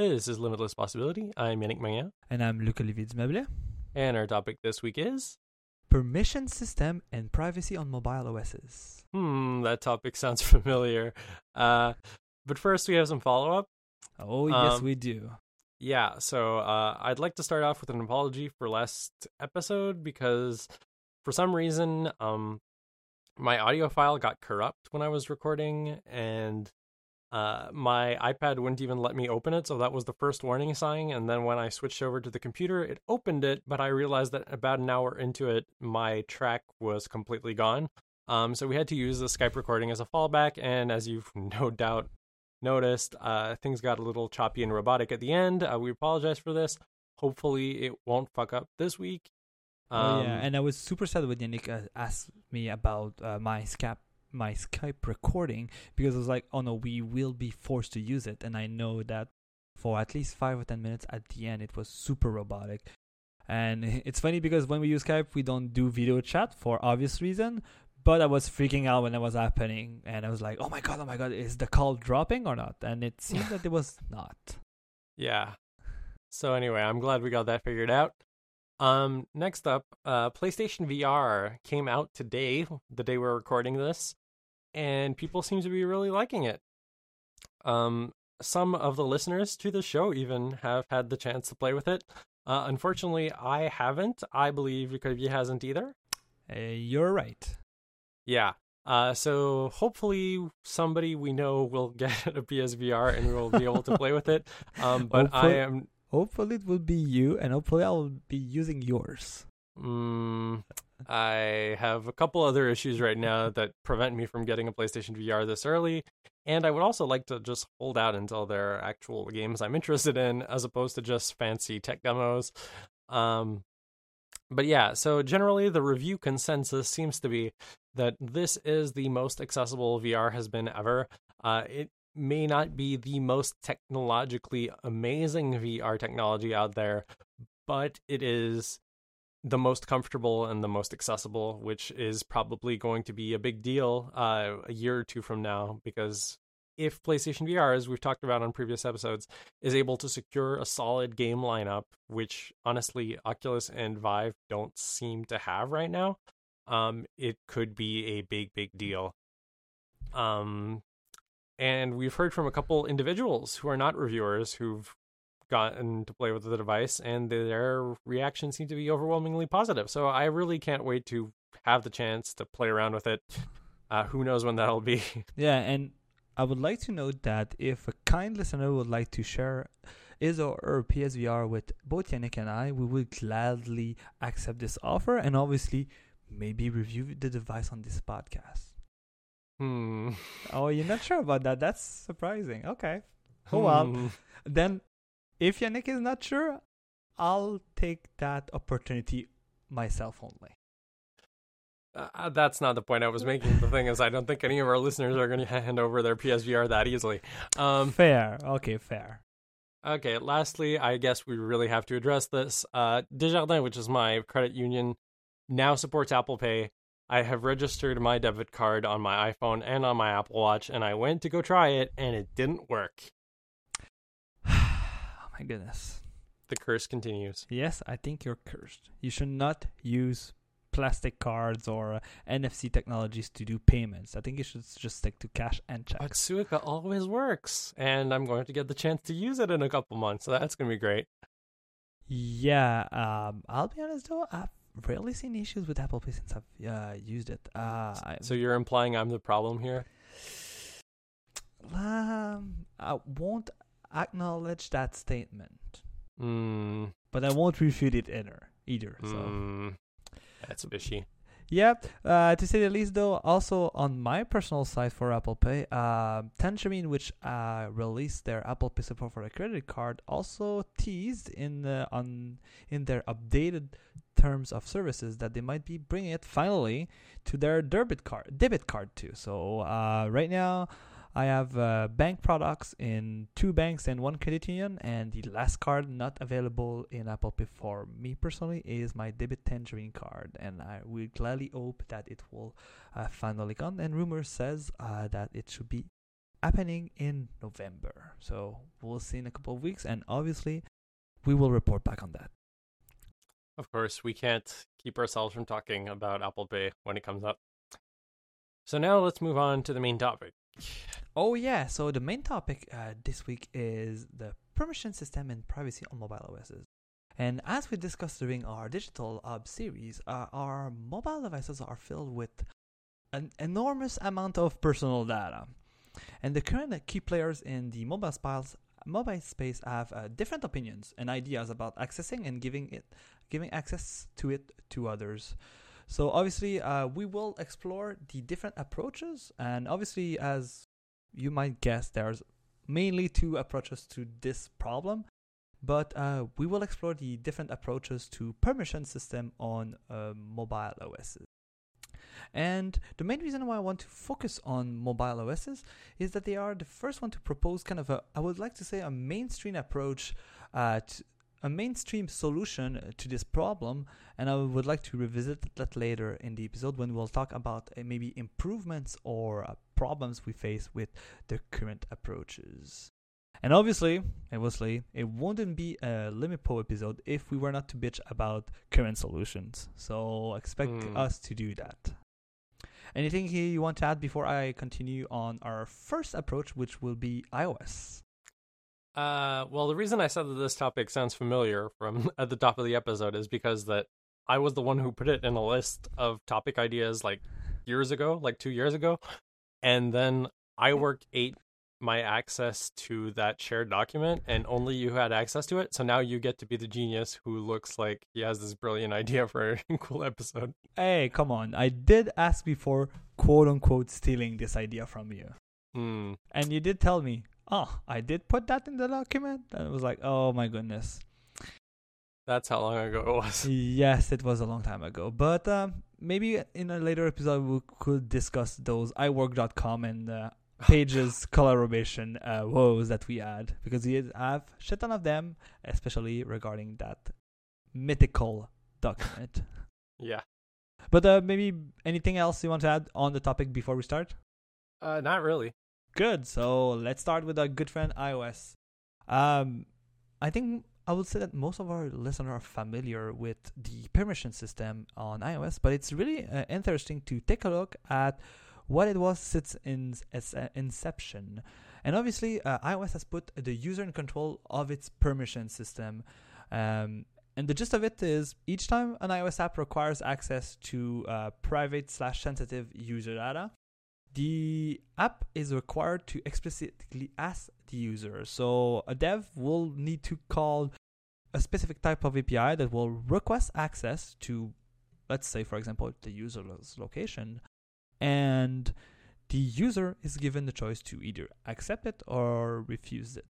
This is Limitless Possibility. I'm Yannick Magnan, And I'm Luca Olivier Dumeuble. and our topic this week is Permission system and privacy on mobile OSs. hmm, that topic sounds familiar. Uh, but first, we have some follow up. Oh, yes, Um, we do. Yeah, so uh, I'd like to start off with an apology for last episode because for some reason, um, my audio file got corrupt when I was recording, and uh, my iPad wouldn't even let me open it. So that was the first warning sign. And then when I switched over to the computer, it opened it, but I realized that about an hour into it, my track was completely gone. Um, so we had to use the Skype recording as a fallback, and as you've no doubt noticed, uh, things got a little choppy and robotic at the end. Uh, we apologize for this. Hopefully, it won't fuck up this week. oh, yeah. Um, And I was super sad when Yannick uh, asked me about uh, my Skype my Skype recording because I was like, oh no, we will be forced to use it. And I know that for at least five or ten minutes at the end, it was super robotic. And it's funny because when we use Skype, we don't do video chat for obvious reason. But I was freaking out when that was happening, and I was like, "Oh my god, oh my god, is the call dropping or not?" And it seemed that it was not. Yeah. So anyway, I'm glad we got that figured out. Um, next up, uh, PlayStation VR came out today, the day we're recording this, and people seem to be really liking it. Um, some of the listeners to the show even have had the chance to play with it. Uh, unfortunately, I haven't. I believe Ricovier hasn't either. Uh, you're right. Yeah. Uh, so hopefully somebody we know will get a PSVR and we'll be able to play with it. Um, but I am Hopefully, it will be you, and hopefully, I will be using yours. Mm, I have a couple other issues right now that prevent me from getting a PlayStation VR this early, and I would also like to just hold out until there are actual games I'm interested in, as opposed to just fancy tech demos. Um, but yeah, so generally the review consensus seems to be that this is the most accessible VR has been ever. Uh, it may not be the most technologically amazing VR technology out there, but it is the most comfortable and the most accessible, which is probably going to be a big deal uh, a year or two from now. Because if PlayStation VR, as we've talked about on previous episodes, is able to secure a solid game lineup, which honestly Oculus and Vive don't seem to have right now, um, it could be a big, big deal. Um, and we've heard from a couple individuals who are not reviewers who've gotten to play with the device and their reactions seem to be overwhelmingly positive so i really can't wait to have the chance to play around with it uh, who knows when that'll be Yeah, and I would like to note that if a kind listener would like to share his or PSVR with both Yannick and I, we will gladly accept this offer and obviously maybe review the device on this podcast. hmm Oh, you're not sure about that? That's surprising. Okay. Oh, well. Hmm. Then, if Yannick is not sure, I'll take that opportunity myself only. Uh, that's not the point I was making. The thing is, I don't think any of our listeners are going to hand over their PSVR that easily. Um, fair. Okay, fair. Okay, lastly, I guess we really have to address this. Uh, Desjardins, which is my credit union, now supports Apple Pay. I have registered my debit card on my iPhone and on my Apple Watch, and I went to go try it, and it didn't work. My goodness. The curse continues. Yes, I think you're cursed. You should not use plastic cards or uh, NFC technologies to do payments. I think you should just stick to cash and But checks. Suica always works, and I'm going to get the chance to use it in a couple months, so that's going to be great. Yeah, um, I'll be honest though, I've rarely seen issues with Apple Pay since I've uh, used it. Uh, So you're implying I'm the problem here? um, I won't acknowledge that statement, Hmm. but I won't refute it either. Either. So. hmm. That's fishy. Yeah, uh, to say the least, though, also on my personal site for Apple Pay, uh, Tangerine, which uh, released their Apple Pay support for a credit card, also teased in the, on in their updated terms of services that they might be bringing it finally to their debit card, debit card too. So uh, right now, I have uh, bank products in two banks and one credit union, and the last card not available in Apple Pay for me personally is my debit Tangerine card, and I will gladly hope that it will uh, finally come. And rumor says uh, that it should be happening in November. So we'll see in a couple of weeks, and obviously, we will report back on that. Of course, we can't keep ourselves from talking about Apple Pay when it comes up. So now let's move on to the main topic. Oh yeah, so the main topic uh, this week is the permission system and privacy on mobile OSs. And as we discussed during our Digital Hub series, uh, our mobile devices are filled with an enormous amount of personal data. And the current key players in the mobile spiles, mobile space have uh, different opinions and ideas about accessing and giving it giving access to it to others. So obviously, uh, we will explore the different approaches, and obviously, as you might guess, there's mainly two approaches to this problem. But uh, we will explore the different approaches to permission system on uh, mobile OSs. And the main reason why I want to focus on mobile OSs is that they are the first one to propose kind of a, I would like to say, a mainstream approach uh, a mainstream solution to this problem, and I would like to revisit that later in the episode when we'll talk about uh, maybe improvements or uh, problems we face with the current approaches. And obviously, obviously, it wouldn't be a Limipo episode if we were not to bitch about current solutions. So expect Mm. us to do that. Anything here you want to add before I continue on our first approach, which will be iOS? Uh, well, the reason I said that this topic sounds familiar from at the top of the episode is because that I was the one who put it in a list of topic ideas like years ago, like two years ago, and then iWork ate my access to that shared document, and only you had access to it. So now you get to be the genius who looks like he has this brilliant idea for a cool episode. Hey, come on. I did ask before, quote unquote, stealing this idea from you. Hmm. And you did tell me, oh, I did put that in the document. And it was like, oh my goodness. That's how long ago it was. Yes, it was a long time ago. But um, maybe in a later episode, we could discuss those iWork.com and uh, pages collaboration uh, woes that we had. Because we have shit ton of them, especially regarding that mythical document. Yeah. but uh, maybe anything else you want to add on the topic before we start? Uh, not really. Good. So let's start with our good friend iOS. Um, I think I would say that most of our listeners are familiar with the permission system on iOS, but it's really uh, interesting to take a look at what it was since in its uh, inception. And obviously, uh, iOS has put the user in control of its permission system. Um, and the gist of it is each time an iOS app requires access to uh, private slash sensitive user data, the app is required to explicitly ask the user. So a dev will need to call a specific type of API that will request access to, let's say, for example, the user's location, and the user is given the choice to either accept it or refuse it.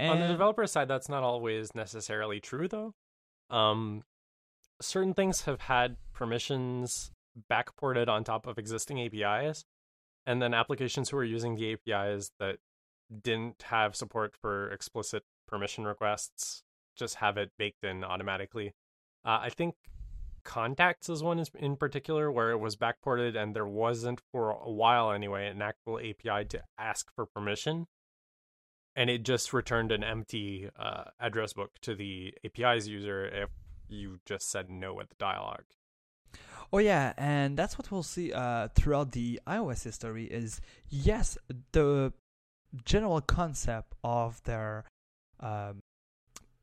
on the And- developer side that's not always necessarily true though um certain things have had permissions backported on top of existing apis and then applications who are using the apis that didn't have support for explicit permission requests just have it baked in automatically uh, i think contacts is one in particular where it was backported and there wasn't for a while anyway an actual api to ask for permission and it just returned an empty uh, address book to the API's user if you just said no at the dialogue. Oh yeah, and that's what we'll see uh, throughout the iOS history. Is yes, the general concept of their um,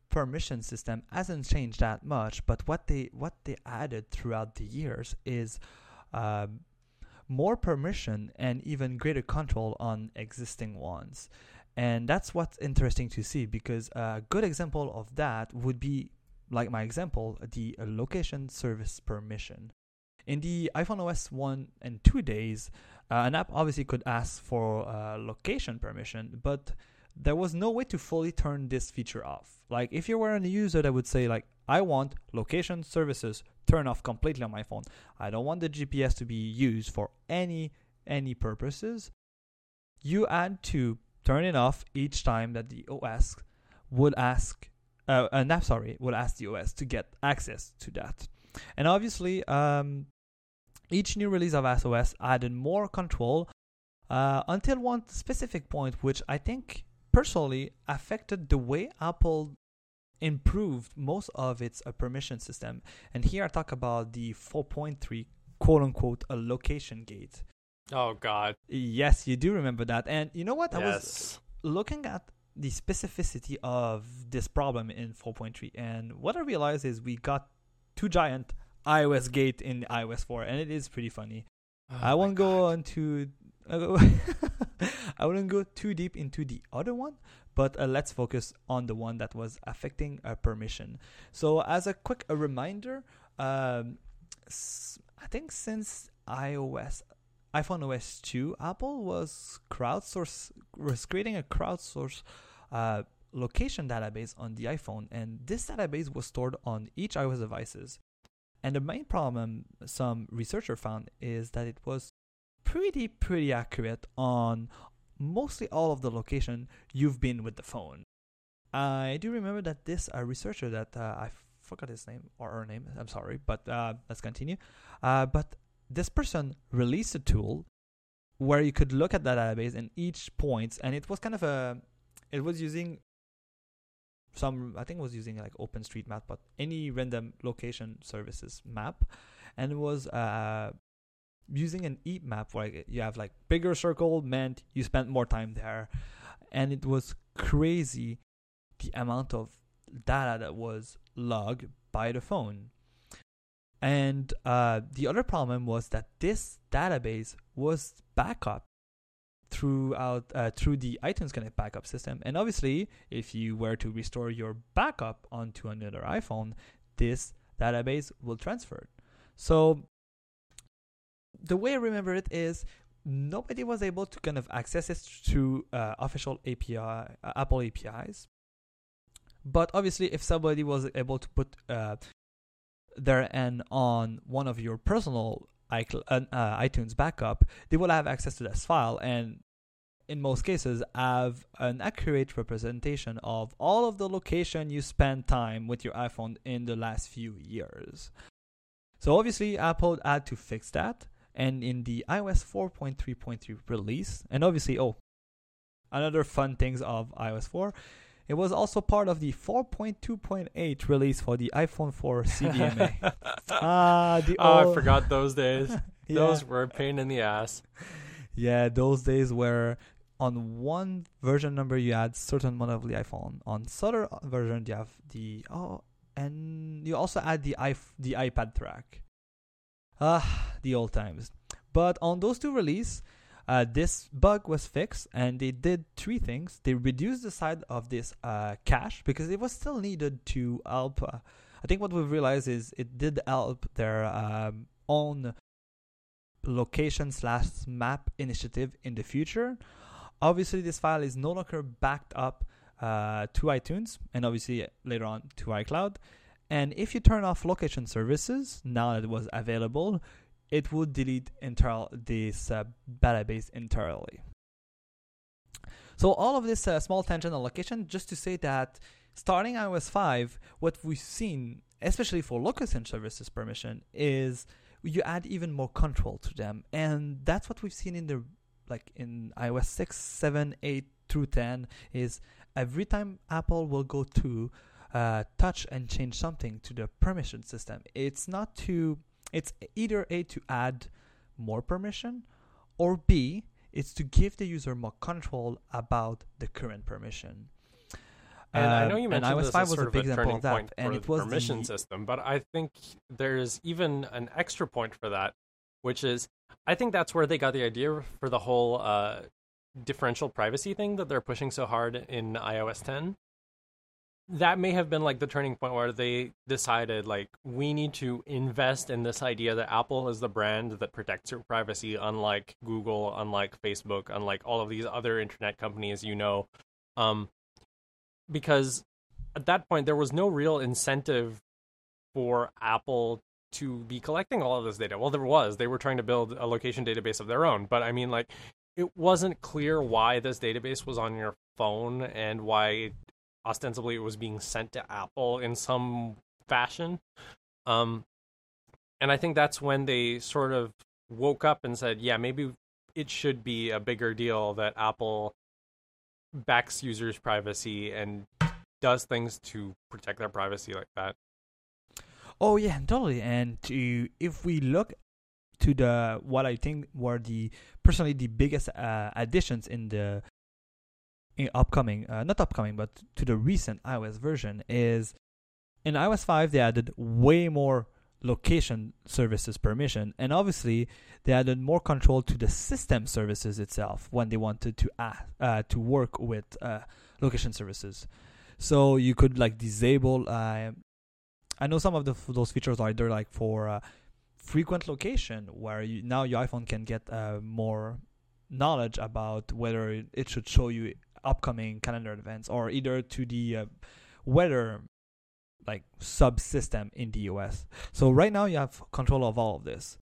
permission system hasn't changed that much, but what they what they added throughout the years is um, more permission and even greater control on existing ones. And that's what's interesting to see because a good example of that would be, like my example, the location service permission. In the iPhone OS 1 and 2 days, uh, an app obviously could ask for uh, location permission, but there was no way to fully turn this feature off. Like if you were a user that would say like I want location services turn off completely on my phone. I don't want the GPS to be used for any any purposes. You had to turn it off each time that the OS would ask uh, an app sorry would ask the OS to get access to that. And obviously, um, each new release of SOS added more control Uh, until one specific point, which I think personally affected the way Apple improved most of its uh, permission system. And here I talk about the 4.3 quote unquote a location gate. Oh God. Yes, you do remember that. And you know what? I was looking at the specificity of this problem in 4.3 and what I realized is we got two giant iOS gate in iOS 4 and it is pretty funny. Oh I won't go on to I wouldn't go too deep into the other one, but uh, let's focus on the one that was affecting uh, permission. So, as a quick a reminder, um, think since iOS, iPhone OS 2, Apple was crowdsource was creating a crowdsource uh, location database on the iPhone, and this database was stored on each iOS devices. And the main problem some researcher found is that it was pretty pretty accurate on mostly all of the location you've been with the phone. I do remember that this uh, researcher that uh, I forgot his name or her name. I'm sorry, but uh, let's continue. Uh, but this person released a tool where you could look at the database and each points, and it was kind of a, it was using some I think it was using like OpenStreetMap, but any random location services map, and it was uh using an heat map where you have like bigger circle meant you spent more time there, and it was crazy the amount of data that was logged by the phone. And uh, the other problem was that this database was backup throughout uh, through the iTunes Connect backup system. And obviously, if you were to restore your backup onto another iPhone, this database will transfer. So the way I remember it is nobody was able to kind of access it through uh, official API uh, Apple APIs. But obviously, if somebody was able to put uh, their end on one of your personal uh, uh, iTunes backup, they will have access to this file and in most cases have an accurate representation of all of the location you spent time with your iPhone in the last few years. So obviously Apple had to fix that and in the iOS 4.3.3 release and obviously oh another fun things of iOS 4 it was also part of the 4.2.8 release for the iPhone 4 CDMA. Ah, the oh, I forgot those days. yeah. Those were a pain in the ass. Yeah, those days where on one version number you had certain amount of the iPhone. On other version you have the oh, and you also add the i the iPad track. Ah, the old times. But on those two release, uh, this bug was fixed, and they did three things. They reduced the size of this uh, cache because it was still needed to help. Uh, I think what we've realized is it did help their um, own location slash map initiative in the future. Obviously, this file is no longer backed up uh, to iTunes and obviously later on to iCloud. And if you turn off location services now that it was available, it would delete entire this uh, database entirely. So all of this uh, small tangent on location, just to say that starting iOS 5, what we've seen, especially for location services permission, is you add even more control to them, and that's what we've seen in the like in iOS 6, 7, 8 through 10 is every time Apple will go to uh, touch and change something to the permission system, it's not to it's either a to add more permission or b it's to give the user more control about the current permission. And I know Um, you mentioned iOS this 5 as was sort of big a example turning of that, point and for it the was permission the, system, but I think there's even an extra point for that, which is I think that's where they got the idea for the whole uh, differential privacy thing that they're pushing so hard in iOS 10. That may have been like the turning point where they decided like we need to invest in this idea that Apple is the brand that protects your privacy, unlike Google, unlike Facebook, unlike all of these other internet companies you know. Um, because at that point there was no real incentive for Apple to be collecting all of this data. Well, there was. They were trying to build a location database of their own, but I mean, like, it wasn't clear why this database was on your phone and why ostensibly it was being sent to Apple in some fashion. Um, and I think that's when they sort of woke up and said, yeah, maybe it should be a bigger deal that Apple backs users' privacy and does things to protect their privacy like that. Oh yeah, totally. And to if we look to the what I think were the personally the biggest uh, additions in the upcoming, uh, not upcoming, but to the recent iOS version is in iOS 5 they added way more location services permission and obviously they added more control to the system services itself when they wanted to add, uh, to work with uh, location services. So you could like disable uh, i know some of the, those features are either like for uh, frequent location where you, now your iphone can get uh, more knowledge about whether it should show you upcoming calendar events or either to the uh, weather like subsystem in the US. So right now you have control of all of this.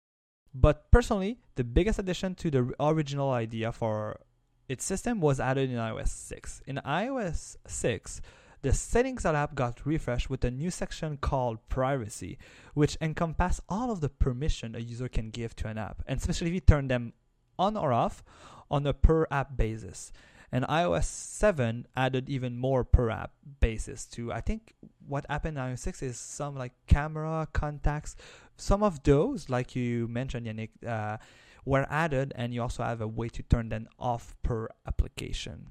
But personally, the biggest addition to the original idea for its system was added in iOS 6. In iOS 6, the settings app got refreshed with a new section called privacy, which encompass all of the permission a user can give to an app, and especially if you turn them on or off on a per app basis. And iOS 7 added even more per app basis to I think what happened in iOS 6 is some like camera contacts. Some of those, like you mentioned, Yannick, uh, were added, and you also have a way to turn them off per application.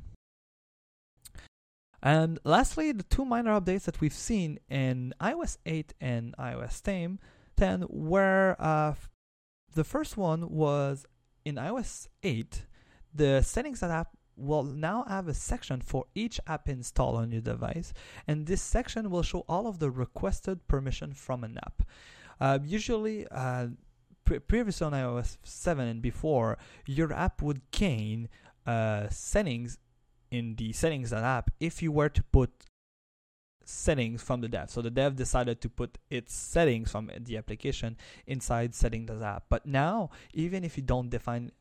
And lastly, the two minor updates that we've seen in iOS 8 and iOS 10, 10 were uh, the first one was in iOS 8, the settings that app will now have a section for each app installed on your device, and this section will show all of the requested permission from an app. Uh, usually, uh, pre- previously on iOS 7 and before, your app would gain uh, settings in the settings app if you were to put settings from the dev. So the dev decided to put its settings from the application inside settings app. But now, even if you don't define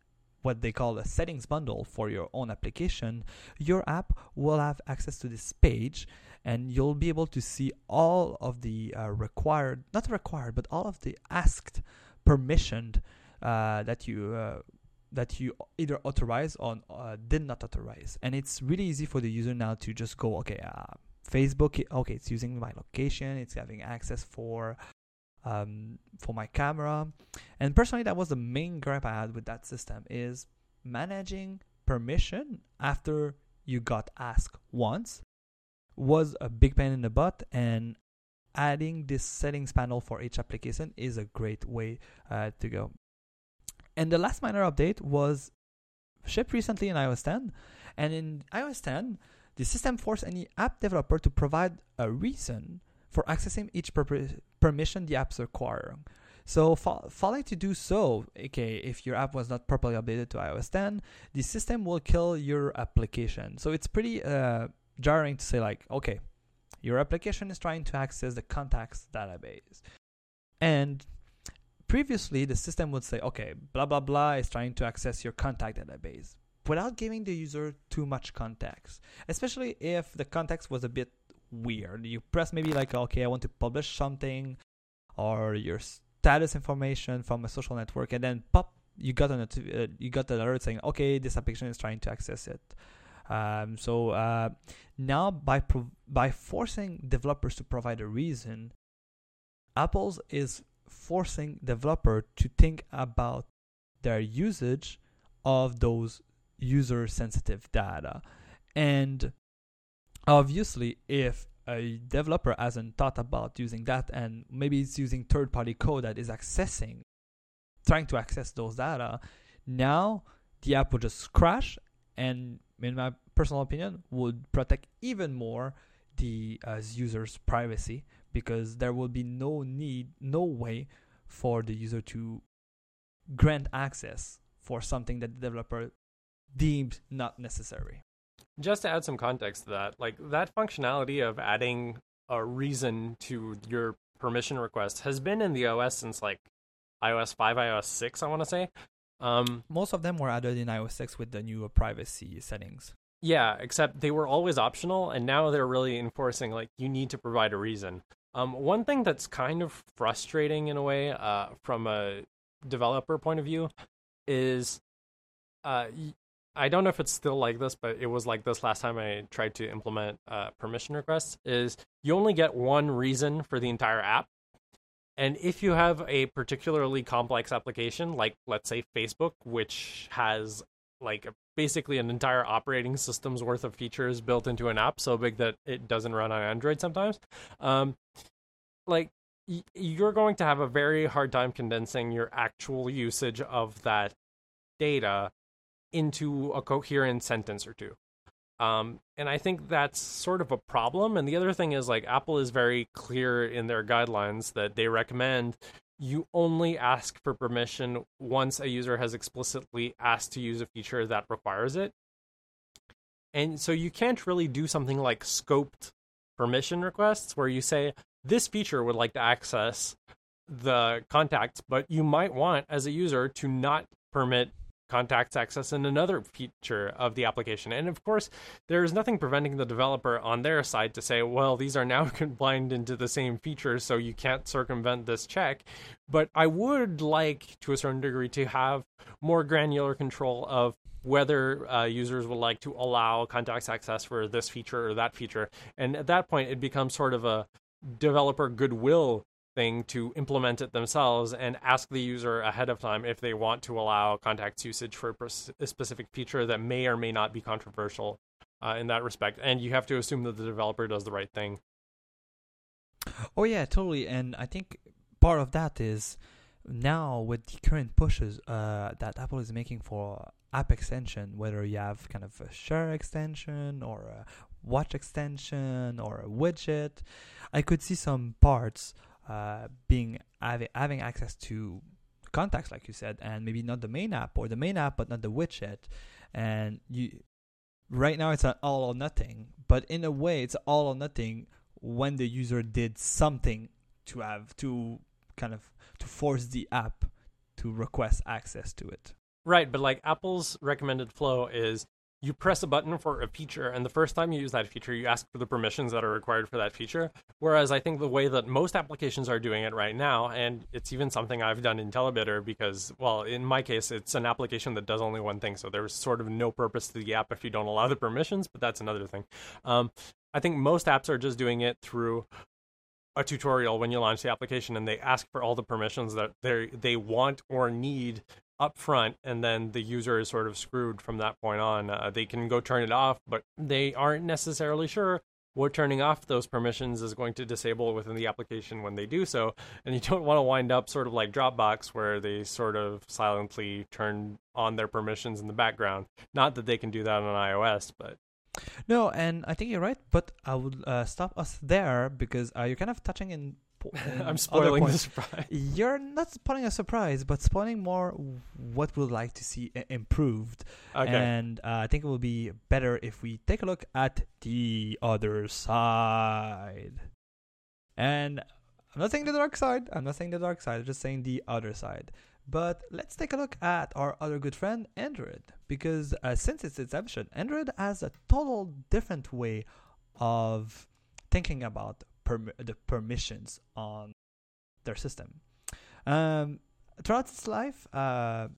what they call a settings bundle for your own application, your app will have access to this page and you'll be able to see all of the uh, required, not required, but all of the asked permissioned uh, that you uh, that you either authorize or uh, did not authorize. And it's really easy for the user now to just go, okay, uh, Facebook, okay, it's using my location, it's having access for um, for my camera. And personally, that was the main gripe I had with that system is managing permission after you got asked once was a big pain in the butt and adding this settings panel for each application is a great way uh, to go and the last minor update was shipped recently in ios 10 and in ios 10 the system forced any app developer to provide a reason for accessing each permission the app's requiring. So, fa- failing to do so, okay, if your app was not properly updated to iOS 10, the system will kill your application. So, it's pretty uh, jarring to say, like, okay, your application is trying to access the contacts database. And previously, the system would say, okay, blah, blah, blah is trying to access your contact database without giving the user too much context, especially if the context was a bit weird. You press maybe like, okay, I want to publish something or your status information from a social network, and then pop, you got an uh, you got the alert saying, okay, this application is trying to access it. Um, so uh, now by pro- by forcing developers to provide a reason, Apple's is forcing developer to think about their usage of those user sensitive data and obviously if a developer hasn't thought about using that and maybe it's using third party code that is accessing trying to access those data now the app would just crash and in my personal opinion would protect even more the uh, user's privacy because there will be no need no way for the user to grant access for something that the developer deemed not necessary just to add some context to that, like that functionality of adding a reason to your permission request has been in the OS since like iOS 5, iOS 6, I want to say. Um, Most of them were added in iOS 6 with the new privacy settings. Yeah, except they were always optional, and now they're really enforcing like you need to provide a reason. Um, one thing that's kind of frustrating in a way, uh, from a developer point of view, is uh, I don't know if it's still like this, but it was like this last time I tried to implement uh, permission requests. Is you only get one reason for the entire app, and if you have a particularly complex application, like let's say Facebook, which has like basically an entire operating system's worth of features built into an app, so big that it doesn't run on Android sometimes, um, like you're going to have a very hard time condensing your actual usage of that data into a coherent sentence or two. Um, and I think that's sort of a problem. And the other thing is, like, Apple is very clear in their guidelines that they recommend you only ask for permission once a user has explicitly asked to use a feature that requires it. And so you can't really do something like scoped permission requests where you say, this feature would like to access the contacts, but you might want as a user to not permit contacts access in another feature of the application. And of course, there's nothing preventing the developer on their side to say, well, these are now combined into the same feature, so you can't circumvent this check. But I would like, to a certain degree, to have more granular control of whether uh, users would like to allow contacts access for this feature or that feature. And at that point, it becomes sort of a developer goodwill thing to implement it themselves and ask the user ahead of time if they want to allow contacts usage for a specific feature that may or may not be controversial uh, in that respect. And you have to assume that the developer does the right thing. Oh yeah, totally. And I think part of that is now with the current pushes uh, that Apple is making for app extension, whether you have kind of a share extension or a watch extension or a widget, I could see some parts uh, being having, having access to contacts, like you said, and maybe not the main app or the main app, but not the widget. And you, right now, it's an all or nothing. But in a way, it's all or nothing when the user did something to have to kind of to force the app to request access to it. Right, but like Apple's recommended flow is you press a button for a feature, and the first time you use that feature, you ask for the permissions that are required for that feature. Whereas I think the way that most applications are doing it right now, and it's even something I've done in Telebidder because, well, in my case, it's an application that does only one thing, so there's sort of no purpose to the app if you don't allow the permissions, but that's another thing. Um, I think most apps are just doing it through a tutorial when you launch the application and they ask for all the permissions that they they want or need up front and then the user is sort of screwed from that point on. Uh, they can go turn it off but they aren't necessarily sure what turning off those permissions is going to disable within the application when they do so. And you don't want to wind up sort of like dropbox where they sort of silently turn on their permissions in the background. Not that they can do that on ios but no and i think you're right but i would uh, stop us there because uh, you're kind of touching in I'm spoiling the surprise. You're not spoiling a surprise, but spoiling more what we'd like to see improved. Okay. And uh, I think it will be better if we take a look at the other side. And I'm not saying the dark side. I'm not saying the dark side. I'm just saying the other side. But let's take a look at our other good friend, Android. Because uh, since its inception, Android has a total different way of thinking about perm- the permissions on their system. Um, throughout its life, uh,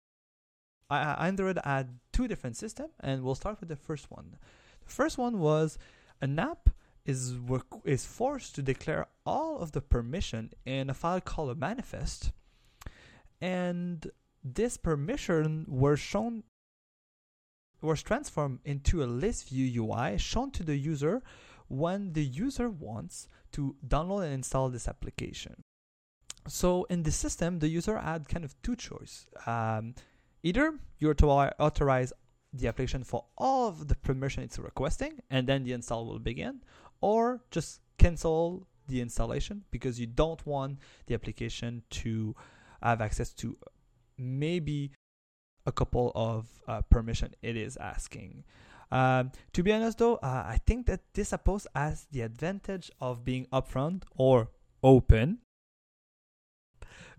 Android had two different systems, and we'll start with the first one. The first one was an app is is forced to declare all of the permission in a file called a manifest, and this permission were shown was transformed into a list view UI shown to the user when the user wants to download and install this application. So in the system, the user had kind of two choices. Um, either you authorize the application for all of the permission it's requesting, and then the install will begin, or just cancel the installation because you don't want the application to have access to maybe a couple of uh, permission it is asking. Um, to be honest, though, uh, I think that this approach has the advantage of being upfront or open.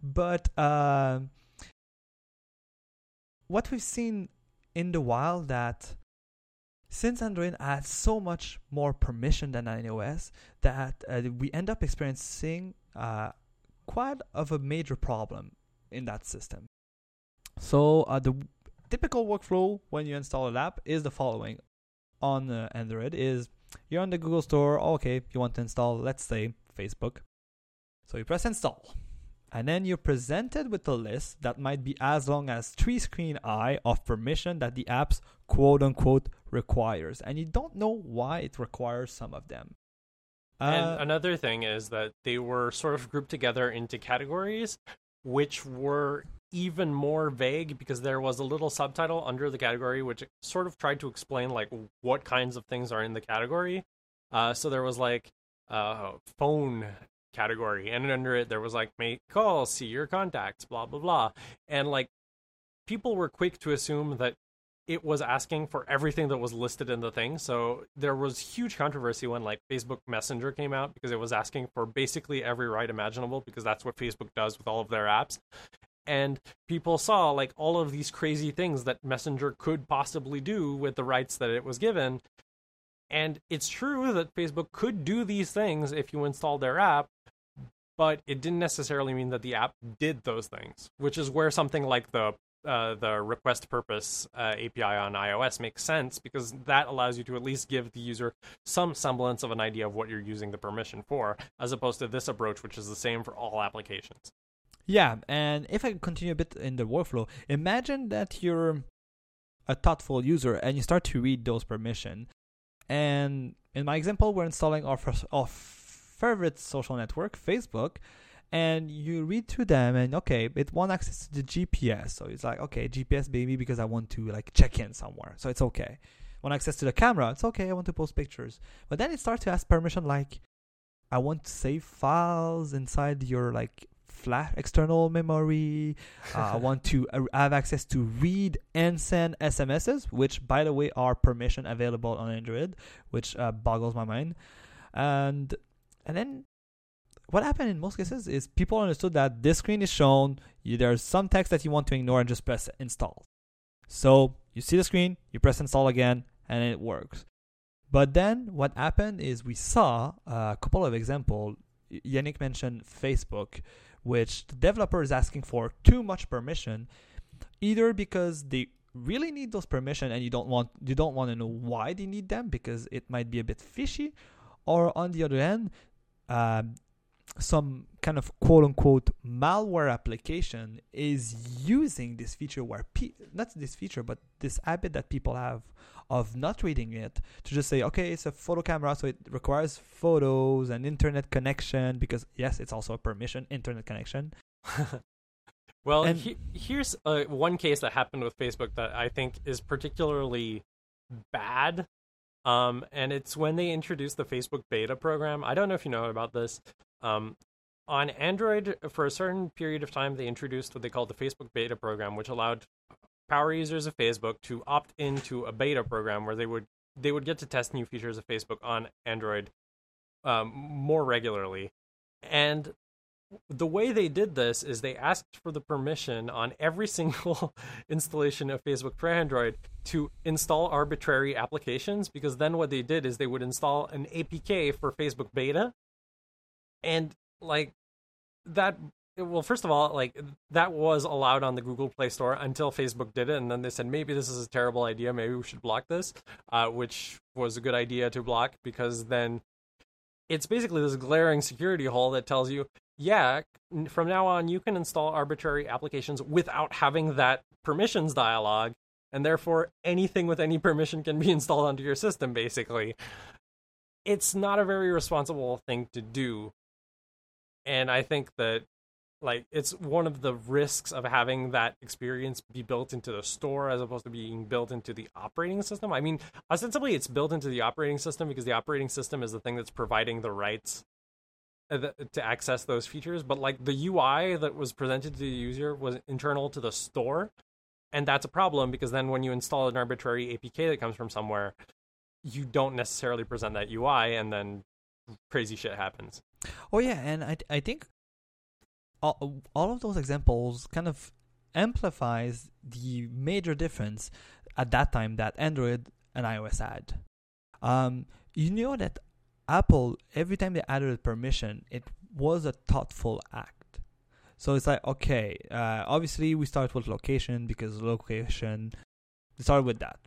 But uh, what we've seen in the wild that since Android has so much more permission than iOS, that uh, we end up experiencing uh, quite of a major problem in that system. So uh, the typical workflow when you install an app is the following on uh, Android is you're on the Google Store. Okay, you want to install, let's say, Facebook. So you press install. And then you're presented with a list that might be as long as three screen eye of permission that the apps quote unquote requires. And you don't know why it requires some of them. And Uh, another thing is that they were sort of grouped together into categories, which were even more vague because there was a little subtitle under the category which sort of tried to explain like what kinds of things are in the category. Uh, so there was like uh, phone category, and under it there was like make calls, see your contacts, blah blah blah, and like people were quick to assume that it was asking for everything that was listed in the thing. So there was huge controversy when like Facebook Messenger came out because it was asking for basically every right imaginable because that's what Facebook does with all of their apps. And people saw like all of these crazy things that Messenger could possibly do with the rights that it was given. And it's true that Facebook could do these things if you installed their app, but it didn't necessarily mean that the app did those things, which is where something like the uh, the request purpose uh, API on iOS makes sense because that allows you to at least give the user some semblance of an idea of what you're using the permission for, as opposed to this approach, which is the same for all applications. Yeah, and if I continue a bit in the workflow, imagine that you're a thoughtful user and you start to read those permission. And in my example, we're installing our, first, our favorite social network, Facebook, and you read through them and okay, it wants access to the GPS. So it's like, okay, GPS baby because I want to like check in somewhere. So it's okay. Want access to the camera, it's okay, I want to post pictures. But then it starts to ask permission like I want to save files inside your like flash external memory. Uh, I want to uh, have access to read and send SMSs, which, by the way, are permission available on Android, which uh, boggles my mind. And and then what happened in most cases is people understood that this screen is shown. You, there's some text that you want to ignore and just press install. So you see the screen, you press install again, and it works. But then what happened is we saw a couple of examples. Yannick mentioned Facebook, which the developer is asking for too much permission, either because they really need those permission and you don't want you don't want to know why they need them because it might be a bit fishy, or on the other hand, um, some kind of quote unquote malware application is using this feature where pe- not this feature but this habit that people have of not reading it to just say okay it's a photo camera so it requires photos and internet connection because yes it's also a permission internet connection well, And- he- here's uh, one case that happened with Facebook that I think is particularly bad. Um, and it's when they introduced the Facebook beta program. I don't know if you know about this. Um, on Android, for a certain period of time, they introduced what they called the Facebook beta program, which allowed power users of Facebook to opt into a beta program where they would they would get to test new features of Facebook on Android um, more regularly. And the way they did this is they asked for the permission on every single installation of Facebook for Android to install arbitrary applications because then what they did is they would install an APK for Facebook beta and like that well first of all like that was allowed on the Google Play Store until Facebook did it and then they said maybe this is a terrible idea maybe we should block this uh, which was a good idea to block because then it's basically this glaring security hole that tells you yeah, from now on you can install arbitrary applications without having that permissions dialog, and therefore anything with any permission can be installed onto your system, basically. It's not a very responsible thing to do. And I think that like it's one of the risks of having that experience be built into the store as opposed to being built into the operating system. I mean, ostensibly it's built into the operating system because the operating system is the thing that's providing the rights uh, to access those features. But like the ui that was presented to the user was internal to the store. And that's a problem because then when you install an arbitrary apk that comes from somewhere you don't necessarily present that ui and then crazy shit happens. Oh yeah. And i, I think all, all of those examples kind of amplifies the major difference at that time that android and ios had um, you know that Apple, every time they added a permission, it was a thoughtful act. So it's like, okay, uh, obviously we start with location because location It started with that.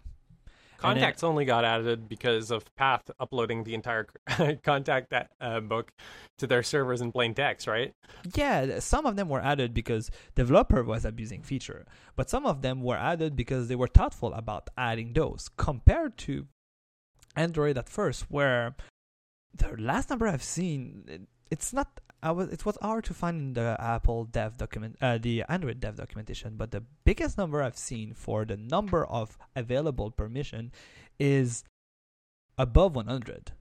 Contacts only got added because of Path uploading the entire contact uh, book to their servers in plain text, right? Yeah, some of them were added because developer was abusing feature, but some of them were added because they were thoughtful about adding those compared to Android at first, where the last number I've seen, it's not. I was. It was hard to find in the Apple dev document, uh, the Android dev documentation. But the biggest number I've seen for the number of available permission is above 100.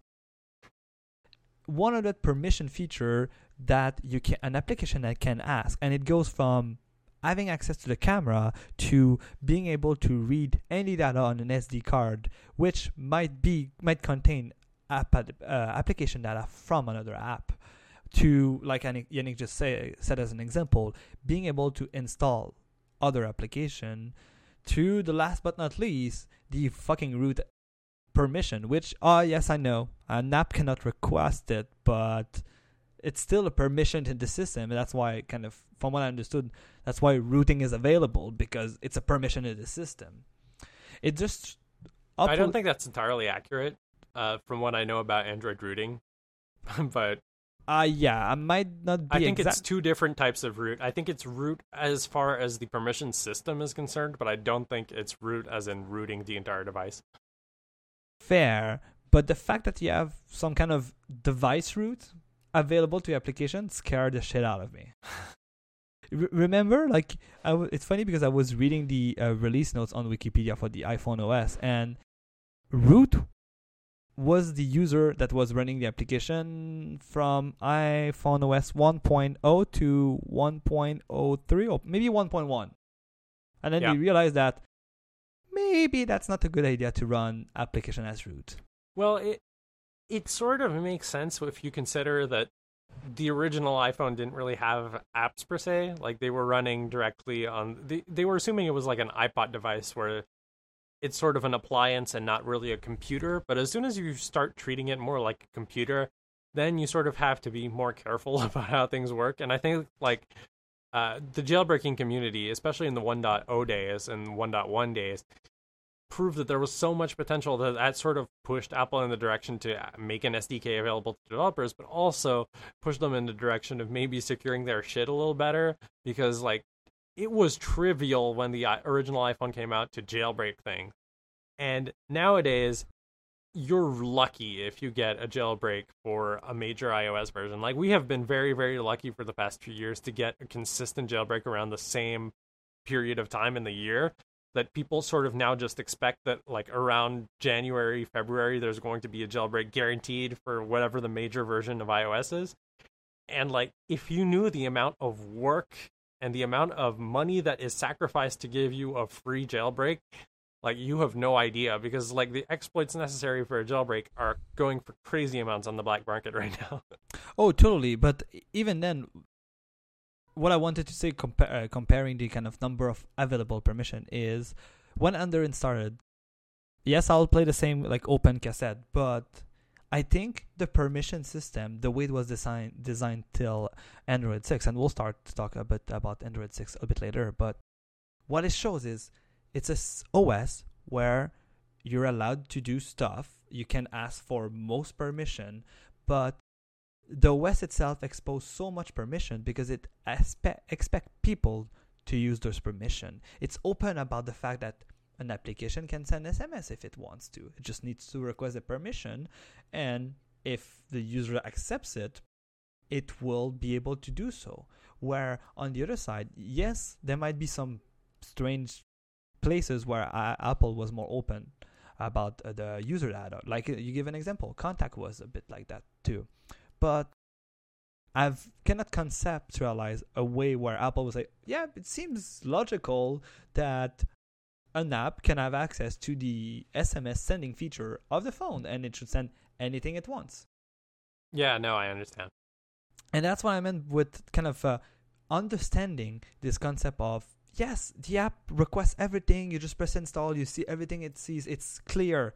100 permission feature that you can an application that can ask and it goes from having access to the camera to being able to read any data on an SD card which might be might contain app uh, application data from another app to like Yannick, just say, said as an example being able to install other application to the last but not least the fucking root permission which oh yes I know an app cannot request it but it's still a permission in the system and that's why kind of from what i understood that's why rooting is available because it's a permission in the system it just I don't think that's entirely accurate uh, from what I know about Android rooting. but uh yeah i might not be I think exact it's two different types of root. I think it's root as far as the permission system is concerned, but I don't think it's root as in rooting the entire device. fair but the fact that you have some kind of device root available to your application scared the shit out of me Re- remember like I w- it's funny because i was reading the uh, release notes on wikipedia for the iphone os and root was the user that was running the application from iphone os 1.0 to 1.03 or maybe 1.1 and then Yeah. we realized that maybe that's not a good idea to run application as root Well, it it sort of makes sense if you consider that the original iPhone didn't really have apps per se. Like they were running directly on they they were assuming it was like an iPod device where it's sort of an appliance and not really a computer. But as soon as you start treating it more like a computer, then you sort of have to be more careful about how things work. And I think like uh, the jailbreaking community, especially in the 1.0 days and 1.1 days, proved that there was so much potential that that sort of pushed Apple in the direction to make an SDK available to developers, but also pushed them in the direction of maybe securing their shit a little better because like it was trivial when the uh, original iPhone came out to jailbreak things. And nowadays you're lucky if you get a jailbreak for a major iOS version. Like we have been very very lucky for the past few years to get a consistent jailbreak around the same period of time in the year that people sort of now just expect that like around January, February, there's going to be a jailbreak guaranteed for whatever the major version of iOS is. And like, if you knew the amount of work and the amount of money that is sacrificed to give you a free jailbreak, like you have no idea because like the exploits necessary for a jailbreak are going for crazy amounts on the black market right now. Oh, totally. But even then, what I wanted to say, compa- uh, comparing the kind of number of available permission, is when Android started. Yes, I'll play the same like open cassette, but I think the permission system, the way it was designed designed till Android six, and we'll start to talk a bit about Android six a bit later. But what it shows is it's a OS where you're allowed to do stuff. You can ask for most permission, but the OS itself exposed so much permission because it expect people to use those permission. It's open about the fact that an application can send SMS if it wants to. It just needs to request a permission, and if the user accepts it, it will be able to do so. Where on the other side, yes, there might be some strange places where uh, Apple was more open about uh, the user data. Like you give an example, Contact was a bit like that too but I've cannot conceptualize a way where Apple was like, yeah, it seems logical that an app can have access to the SMS sending feature of the phone and it should send anything it wants. yeah, no, I understand. And that's what I meant with kind of uh, understanding this concept of yes, the app requests everything. You just press install, you see everything it sees. It's clear.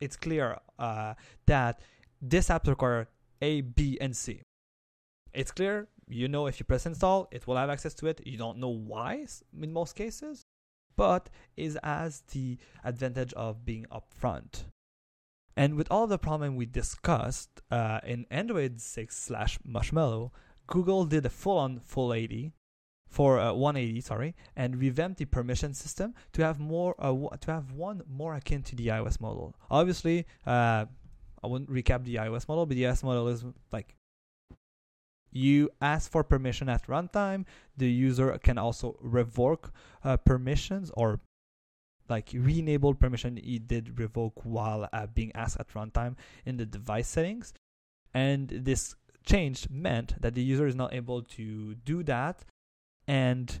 It's clear uh, that this app requires A, B, and C. It's clear. You know if you press install, it will have access to it. You don't know why in most cases, but is as the advantage of being upfront. And with all the problem we discussed uh, in Android 6 slash Marshmallow, Google did a full-on full 80 for uh, 180, sorry, and revamped the permission system to have more uh, w- to have one more akin to the iOS model. Obviously, uh, I wouldn't recap the iOS model, but the iOS model is like you ask for permission at runtime. The user can also revoke uh, permissions or like re-enable permission he did revoke while uh, being asked at runtime in the device settings. And this change meant that the user is not able to do that. And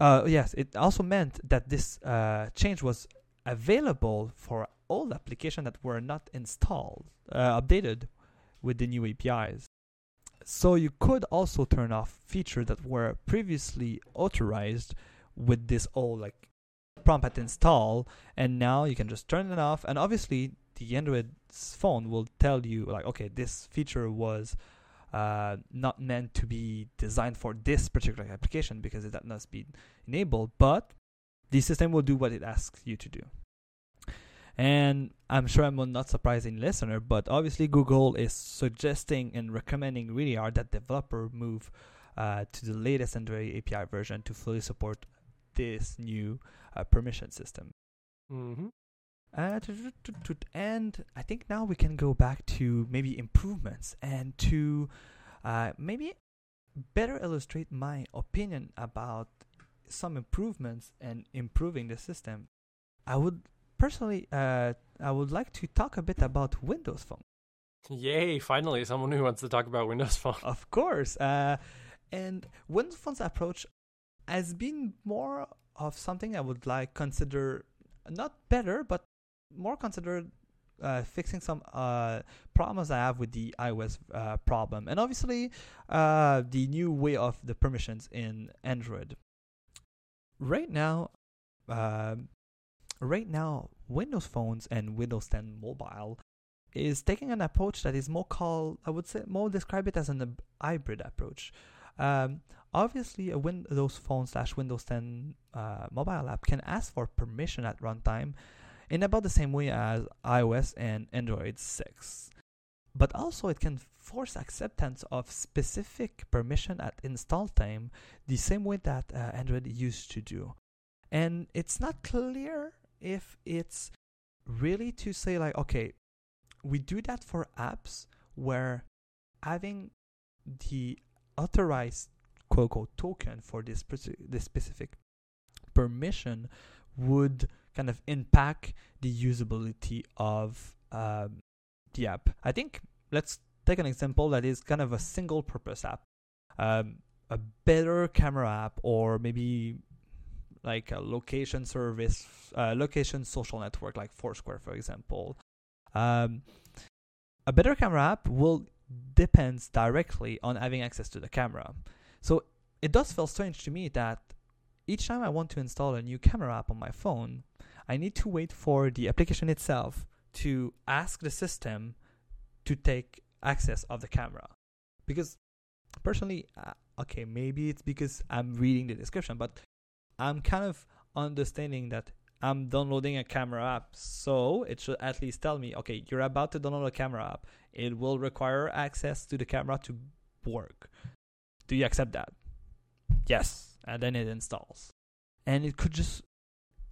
uh, yes, it also meant that this uh, change was available for all applications that were not installed, uh, updated with the new APIs. So you could also turn off features that were previously authorized with this old like prompt at install, and now you can just turn it off. And obviously, the Android phone will tell you like, okay, this feature was uh, not meant to be designed for this particular application because it must be enabled, but the system will do what it asks you to do. And I'm sure I'm not surprising listener, but obviously Google is suggesting and recommending really hard that developer move uh, to the latest Android API version to fully support this new uh, permission system. Mm-hmm. Uh, and I think now we can go back to maybe improvements and to uh, maybe better illustrate my opinion about some improvements and improving the system. I would personally, uh, I would like to talk a bit about Windows Phone. Yay! Finally, someone who wants to talk about Windows Phone. Of course, uh, and Windows Phone's approach has been more of something I would like consider not better, but more consider uh, fixing some uh, problems I have with the iOS uh, problem, and obviously uh, the new way of the permissions in Android. Right now, um, right now, Windows phones and Windows 10 Mobile is taking an approach that is more called, I would say, more describe it as an hybrid approach. Um, obviously, a Windows Phone slash Windows 10 uh, mobile app can ask for permission at runtime in about the same way as iOS and Android 6. But also, it can force acceptance of specific permission at install time the same way that uh, Android used to do. And it's not clear if it's really to say, like, okay, we do that for apps where having the authorized quote unquote token for this this specific permission would kind of impact the usability of um, the app. I think let's take an example that is kind of a single purpose app, um, a better camera app, or maybe like a location service, uh, location social network like Foursquare, for example. Um, a better camera app will depends directly on having access to the camera. So it does feel strange to me that each time I want to install a new camera app on my phone, I need to wait for the application itself to ask the system to take access of the camera. Because personally, uh, okay, maybe it's because I'm reading the description, but I'm kind of understanding that I'm downloading a camera app, so it should at least tell me, okay, you're about to download a camera app. It will require access to the camera to work. Do you accept that? Yes, and then it installs. And it could just,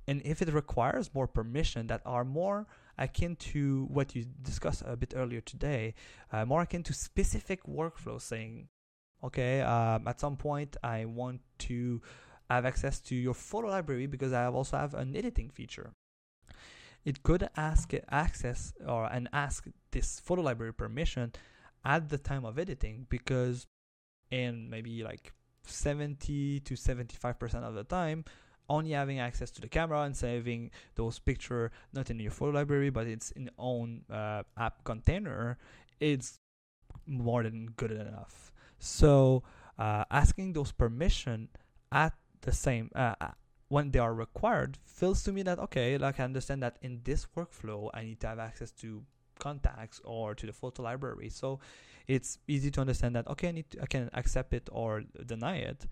and if it requires more permission that are more akin to what you discussed a bit earlier today, uh, more akin to specific workflows, saying, okay, um, at some point I want to have access to your photo library because I also have an editing feature. It could ask access or and ask this photo library permission at the time of editing because in maybe like 70 to 75% of the time only having access to the camera and saving those picture not in your photo library but it's in own uh, app container it's more than good enough so uh, asking those permission at the same uh, uh, when they are required feels to me that okay like i understand that in this workflow i need to have access to contacts or to the photo library. So it's easy to understand that okay i need to, i can accept it or deny it.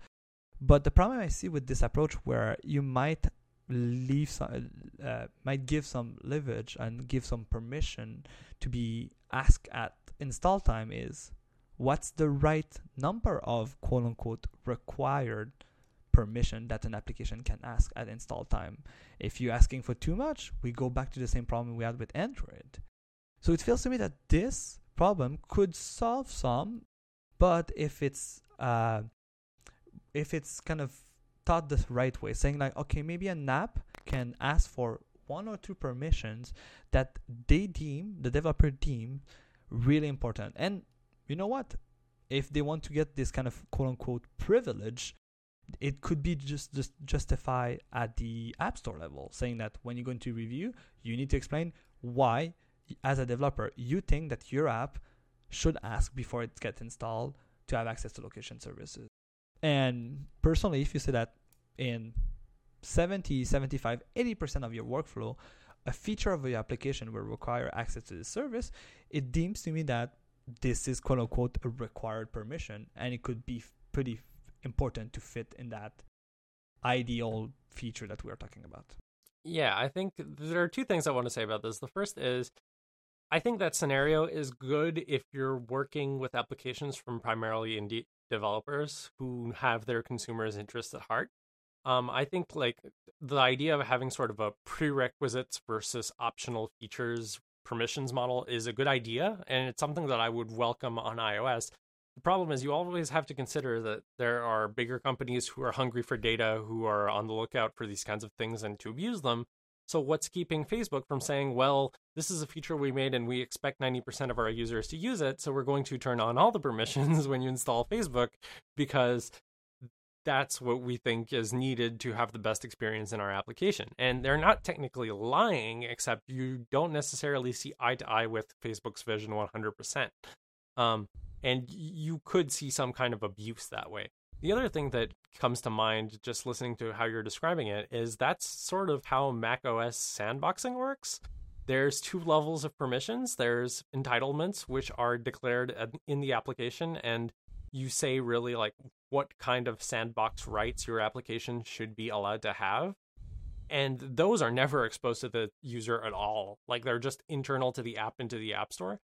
But the problem i see with this approach where you might leave some, uh, might give some leverage and give some permission to be asked at install time is what's the right number of quote unquote required permission that an application can ask at install time. If you're asking for too much, we go back to the same problem we had with Android. So it feels to me that this problem could solve some, but if it's uh, if it's kind of thought the right way, saying like, okay, maybe an app can ask for one or two permissions that they deem the developer deem really important. And you know what? If they want to get this kind of quote unquote privilege, it could be just just justify at the app store level, saying that when you're going to review, you need to explain why, as a developer, you think that your app should ask before it gets installed to have access to location services. And personally, if you say that in 70, 75, 80% of your workflow, a feature of your application will require access to the service, it deems to me that this is quote unquote a required permission and it could be pretty important to fit in that ideal feature that we're talking about. Yeah, I think there are two things I want to say about this. The first is I think that scenario is good if you're working with applications from primarily indie developers who have their consumers' interests at heart. Um, I think like the idea of having sort of a prerequisites versus optional features permissions model is a good idea, and it's something that I would welcome on iOS. The problem is you always have to consider that there are bigger companies who are hungry for data, who are on the lookout for these kinds of things and to abuse them. So what's keeping Facebook from saying, well, this is a feature we made and we expect 90% of our users to use it, so we're going to turn on all the permissions when you install Facebook because that's what we think is needed to have the best experience in our application. And they're not technically lying, except you don't necessarily see eye to eye with Facebook's vision 100%. Um, and you could see some kind of abuse that way. The other thing that comes to mind just listening to how you're describing it is that's sort of how Mac OS sandboxing works. There's two levels of permissions. There's entitlements, which are declared in the application, and you say really like what kind of sandbox rights your application should be allowed to have. And those are never exposed to the user at all. Like they're just internal to the app into the app store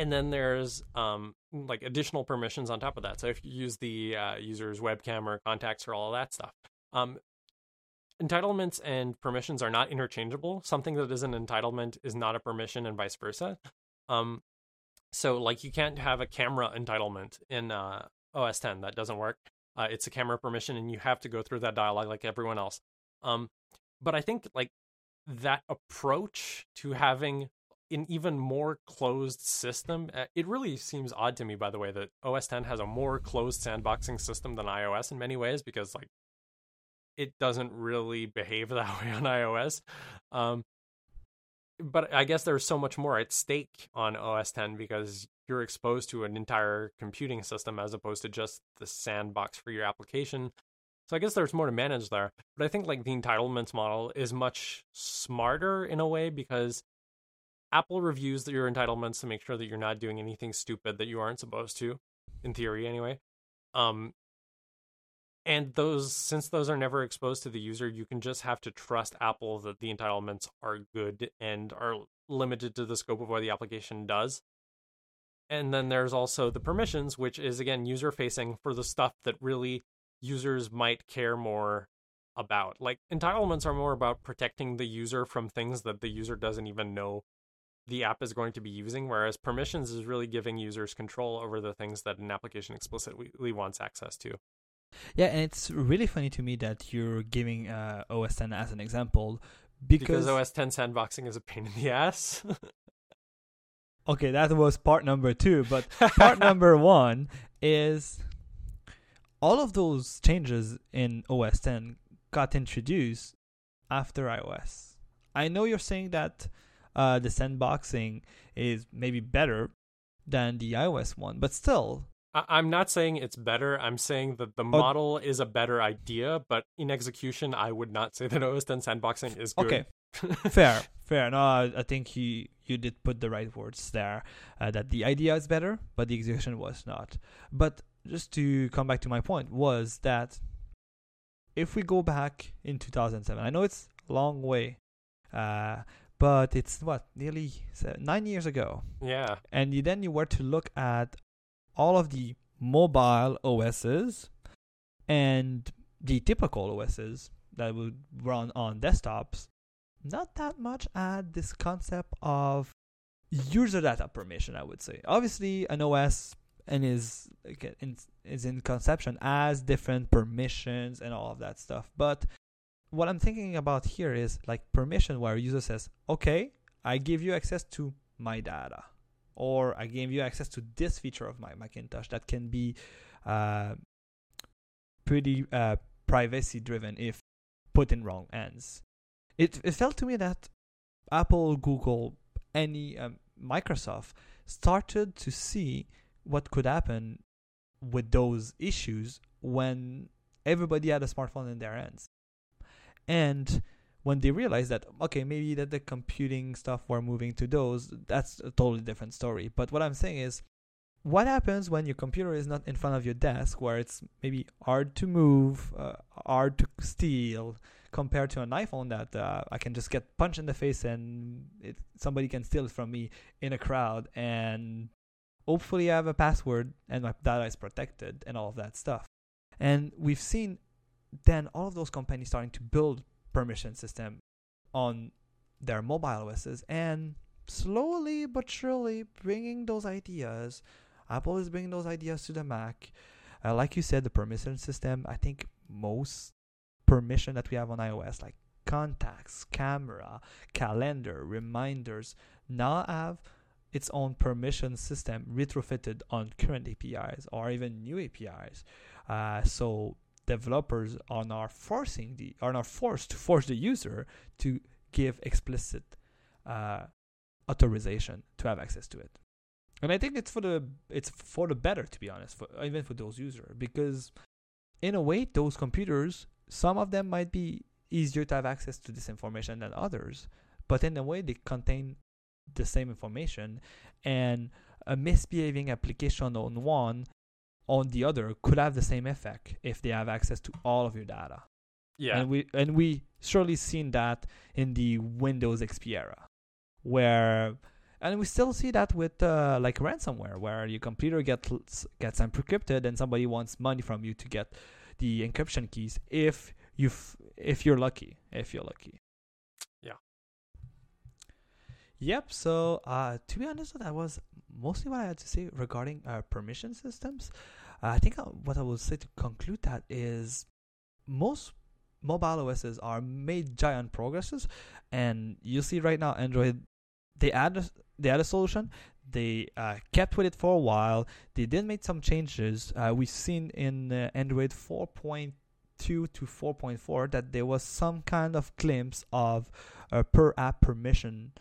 and then there's um, like additional permissions on top of that. So if you use the uh, user's webcam or contacts or all of that stuff, um, entitlements and permissions are not interchangeable. Something that is an entitlement is not a permission, and vice versa. Um, so like you can't have a camera entitlement in uh, OS 10. That doesn't work. Uh, it's a camera permission, and you have to go through that dialog like everyone else. Um, but I think like that approach to having an even more closed system. Uh, it really seems odd to me, by the way, that OS 10 has a more closed sandboxing system than iOS in many ways because, like, it doesn't really behave that way on iOS. Um, but I guess there's so much more at stake on OS 10 because you're exposed to an entire computing system as opposed to just the sandbox for your application. So I guess there's more to manage there. But I think like the entitlements model is much smarter in a way because Apple reviews your entitlements to make sure that you're not doing anything stupid that you aren't supposed to, in theory anyway. Um, and those, since those are never exposed to the user, you can just have to trust Apple that the entitlements are good and are limited to the scope of what the application does. And then there's also the permissions, which is again user facing for the stuff that really users might care more about. Like entitlements are more about protecting the user from things that the user doesn't even know the app is going to be using, whereas permissions is really giving users control over the things that an application explicitly wants access to. Yeah, and it's really funny to me that you're giving uh, OS 10 as an example because, because OS 10 sandboxing is a pain in the ass. okay, that was part number two, but part number one is all of those changes in OS 10 got introduced after iOS. I know you're saying that uh, the sandboxing is maybe better than the iOS one, but still. I'm not saying it's better. I'm saying that the model is a better idea, but in execution, I would not say that OS 10 sandboxing is good. Okay, fair, fair. No, I, I think you you did put the right words there. Uh, that the idea is better, but the execution was not. But just to come back to my point was that if we go back in 2007, I know it's a long way, uh, but it's what nearly seven, nine years ago. Yeah. And you, then you were to look at all of the mobile OSs and the typical OSs that would run on desktops. Not that much at this concept of user data permission, I would say. Obviously, an OS and is in, is in conception as different permissions and all of that stuff. But what I'm thinking about here is like permission where a user says, "Okay, I give you access to my data." Or I give you access to this feature of my Macintosh that can be uh, pretty uh, privacy driven if put in wrong hands. It it felt to me that Apple, Google, any um, Microsoft started to see what could happen with those issues when everybody had a smartphone in their hands. And when they realized that okay, maybe that the computing stuff were moving to those, that's a totally different story. But what I'm saying is what happens when your computer is not in front of your desk where it's maybe hard to move, uh, hard to steal, compared to an iPhone that uh, I can just get punched in the face and it, somebody can steal it from me in a crowd and hopefully I have a password and my data is protected and all of that stuff. And we've seen then all of those companies starting to build permission system on their mobile OSs and slowly but surely bringing those ideas. Apple is bringing those ideas to the Mac. Uh, like you said, the permission system, I think most permission that we have on iOS, like contacts, camera, calendar, reminders, now have its own permission system retrofitted on current APIs or even new APIs. Uh, so developers are not forcing the are now forced to force the user to give explicit uh, authorization to have access to it. And I think it's for the it's for the better to be honest, for, even for those users, because in a way those computers some of them might be easier to have access to this information than others, but in a way they contain the same information and a misbehaving application on one on the other could have the same effect if they have access to all of your data. Yeah. And we and we surely seen that in the Windows XP era where and we still see that with uh, like ransomware where your computer gets gets encrypted and somebody wants money from you to get the encryption keys if you if you're lucky if you're lucky yeah yep so uh, to be honest that was mostly what i had to say regarding uh, permission systems i think uh, what i will say to conclude that is most mobile OSs are made giant progresses and you see right now android they add a, they had a solution they uh, kept with it for a while. They did make some changes. Uh, we've seen in uh, Android 4.2 to 4.4 that there was some kind of glimpse of uh, per app permission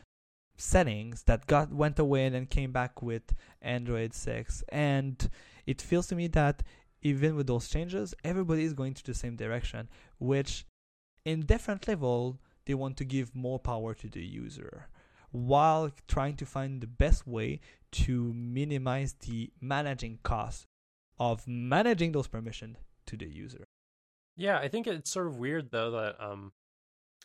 settings that got went away and then came back with Android 6. And it feels to me that even with those changes, everybody is going to the same direction, which in different level they want to give more power to the user while trying to find the best way to minimize the managing cost of managing those permissions to the user. Yeah, I think it's sort of weird though that um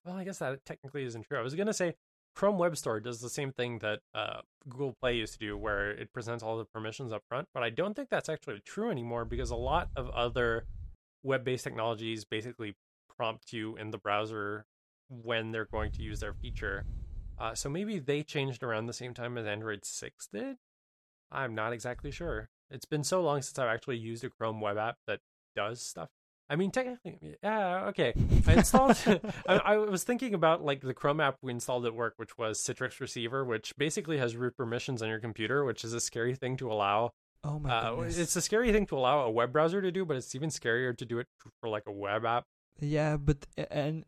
well, I guess that technically isn't true. I was going to say Chrome Web Store does the same thing that uh, Google Play used to do, where it presents all the permissions up front. But I don't think that's actually true anymore because a lot of other web based technologies basically prompt you in the browser when they're going to use their feature. Uh, so maybe they changed around the same time as Android 6 did. I'm not exactly sure. It's been so long since I've actually used a Chrome web app that does stuff. I mean, technically, yeah, okay. I installed. I, I, was thinking about like the Chrome app we installed at work, which was Citrix Receiver, which basically has root permissions on your computer, which is a scary thing to allow. Oh my uh, goodness! It's a scary thing to allow a web browser to do, but it's even scarier to do it for like a web app. Yeah, but and